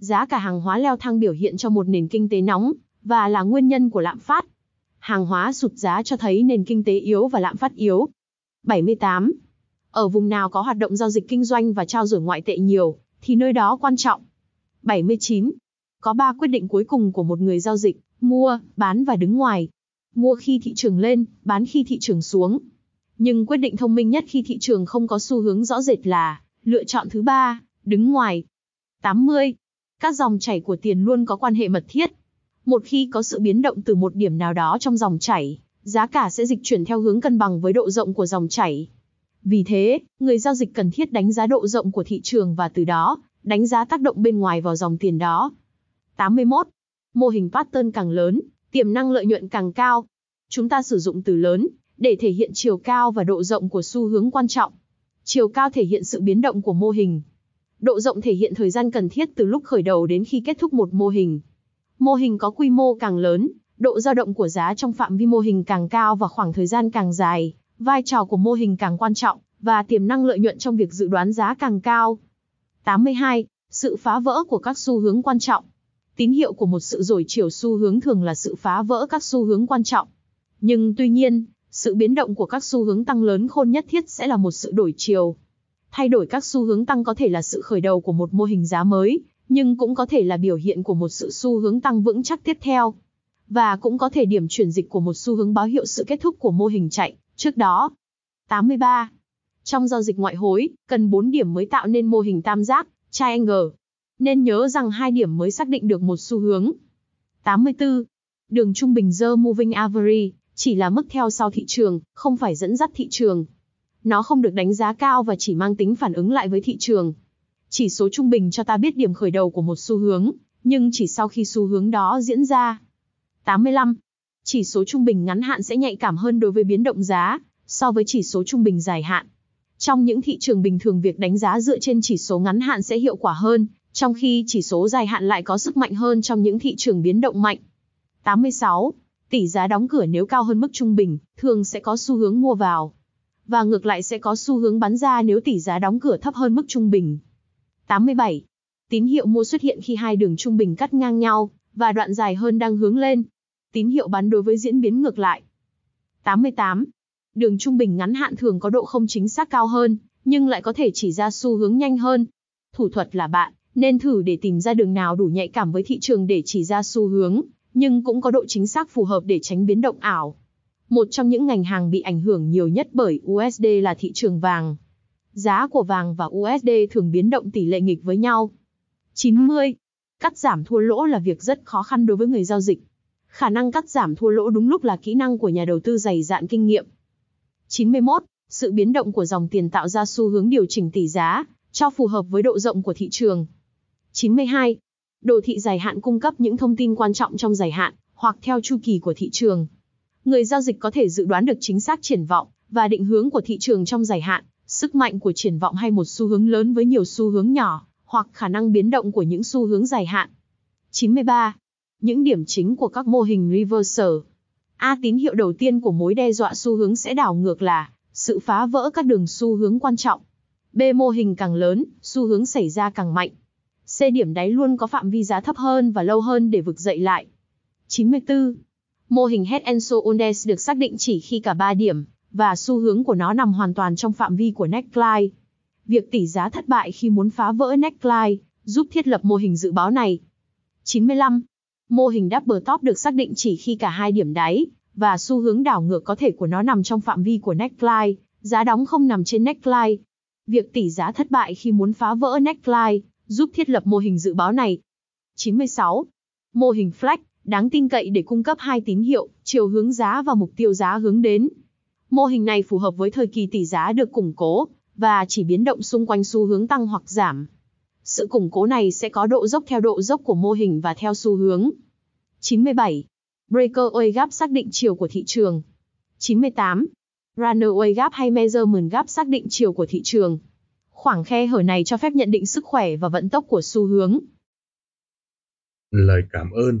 Giá cả hàng hóa leo thang biểu hiện cho một nền kinh tế nóng và là nguyên nhân của lạm phát. Hàng hóa sụt giá cho thấy nền kinh tế yếu và lạm phát yếu. 78. Ở vùng nào có hoạt động giao dịch kinh doanh và trao đổi ngoại tệ nhiều, thì nơi đó quan trọng. 79. Có 3 quyết định cuối cùng của một người giao dịch, mua, bán và đứng ngoài. Mua khi thị trường lên, bán khi thị trường xuống. Nhưng quyết định thông minh nhất khi thị trường không có xu hướng rõ rệt là lựa chọn thứ ba, đứng ngoài. 80. Các dòng chảy của tiền luôn có quan hệ mật thiết. Một khi có sự biến động từ một điểm nào đó trong dòng chảy, giá cả sẽ dịch chuyển theo hướng cân bằng với độ rộng của dòng chảy. Vì thế, người giao dịch cần thiết đánh giá độ rộng của thị trường và từ đó, đánh giá tác động bên ngoài vào dòng tiền đó. 81. Mô hình pattern càng lớn, tiềm năng lợi nhuận càng cao. Chúng ta sử dụng từ lớn để thể hiện chiều cao và độ rộng của xu hướng quan trọng. Chiều cao thể hiện sự biến động của mô hình. Độ rộng thể hiện thời gian cần thiết từ lúc khởi đầu đến khi kết thúc một mô hình. Mô hình có quy mô càng lớn, độ dao động của giá trong phạm vi mô hình càng cao và khoảng thời gian càng dài, vai trò của mô hình càng quan trọng, và tiềm năng lợi nhuận trong việc dự đoán giá càng cao. 82. Sự phá vỡ của các xu hướng quan trọng. Tín hiệu của một sự đổi chiều xu hướng thường là sự phá vỡ các xu hướng quan trọng. Nhưng tuy nhiên, sự biến động của các xu hướng tăng lớn khôn nhất thiết sẽ là một sự đổi chiều. Thay đổi các xu hướng tăng có thể là sự khởi đầu của một mô hình giá mới, nhưng cũng có thể là biểu hiện của một sự xu hướng tăng vững chắc tiếp theo. Và cũng có thể điểm chuyển dịch của một xu hướng báo hiệu sự kết thúc của mô hình chạy trước đó. 83. Trong giao dịch ngoại hối, cần 4 điểm mới tạo nên mô hình tam giác, triangle. Nên nhớ rằng hai điểm mới xác định được một xu hướng. 84. Đường trung bình The Moving Average chỉ là mức theo sau thị trường, không phải dẫn dắt thị trường. Nó không được đánh giá cao và chỉ mang tính phản ứng lại với thị trường. Chỉ số trung bình cho ta biết điểm khởi đầu của một xu hướng, nhưng chỉ sau khi xu hướng đó diễn ra. 85. Chỉ số trung bình ngắn hạn sẽ nhạy cảm hơn đối với biến động giá, so với chỉ số trung bình dài hạn. Trong những thị trường bình thường việc đánh giá dựa trên chỉ số ngắn hạn sẽ hiệu quả hơn, trong khi chỉ số dài hạn lại có sức mạnh hơn trong những thị trường biến động mạnh. 86. Tỷ giá đóng cửa nếu cao hơn mức trung bình, thường sẽ có xu hướng mua vào. Và ngược lại sẽ có xu hướng bán ra nếu tỷ giá đóng cửa thấp hơn mức trung bình. 87. Tín hiệu mua xuất hiện khi hai đường trung bình cắt ngang nhau, và đoạn dài hơn đang hướng lên. Tín hiệu bán đối với diễn biến ngược lại. 88. Đường trung bình ngắn hạn thường có độ không chính xác cao hơn, nhưng lại có thể chỉ ra xu hướng nhanh hơn. Thủ thuật là bạn, nên thử để tìm ra đường nào đủ nhạy cảm với thị trường để chỉ ra xu hướng, nhưng cũng có độ chính xác phù hợp để tránh biến động ảo. Một trong những ngành hàng bị ảnh hưởng nhiều nhất bởi USD là thị trường vàng. Giá của vàng và USD thường biến động tỷ lệ nghịch với nhau. 90. Cắt giảm thua lỗ là việc rất khó khăn đối với người giao dịch. Khả năng cắt giảm thua lỗ đúng lúc là kỹ năng của nhà đầu tư dày dạn kinh nghiệm. 91. Sự biến động của dòng tiền tạo ra xu hướng điều chỉnh tỷ giá, cho phù hợp với độ rộng của thị trường. 92. Đồ thị dài hạn cung cấp những thông tin quan trọng trong dài hạn, hoặc theo chu kỳ của thị trường. Người giao dịch có thể dự đoán được chính xác triển vọng và định hướng của thị trường trong dài hạn, sức mạnh của triển vọng hay một xu hướng lớn với nhiều xu hướng nhỏ, hoặc khả năng biến động của những xu hướng dài hạn. 93. Những điểm chính của các mô hình reversal. A tín hiệu đầu tiên của mối đe dọa xu hướng sẽ đảo ngược là sự phá vỡ các đường xu hướng quan trọng. B mô hình càng lớn, xu hướng xảy ra càng mạnh. C điểm đáy luôn có phạm vi giá thấp hơn và lâu hơn để vực dậy lại. 94. Mô hình Head and Shoulders được xác định chỉ khi cả 3 điểm, và xu hướng của nó nằm hoàn toàn trong phạm vi của neckline. Việc tỷ giá thất bại khi muốn phá vỡ neckline, giúp thiết lập mô hình dự báo này. 95. Mô hình double top được xác định chỉ khi cả hai điểm đáy, và xu hướng đảo ngược có thể của nó nằm trong phạm vi của neckline, giá đóng không nằm trên neckline. Việc tỷ giá thất bại khi muốn phá vỡ neckline, giúp thiết lập mô hình dự báo này. 96. Mô hình flex, đáng tin cậy để cung cấp hai tín hiệu, chiều hướng giá và mục tiêu giá hướng đến. Mô hình này phù hợp với thời kỳ tỷ giá được củng cố, và chỉ biến động xung quanh xu hướng tăng hoặc giảm. Sự củng cố này sẽ có độ dốc theo độ dốc của mô hình và theo xu hướng. 97. Breakaway gap xác định chiều của thị trường. 98. Runaway gap hay measurement gap xác định chiều của thị trường. Khoảng khe hở này cho phép nhận định sức khỏe và vận tốc của xu hướng. Lời cảm ơn.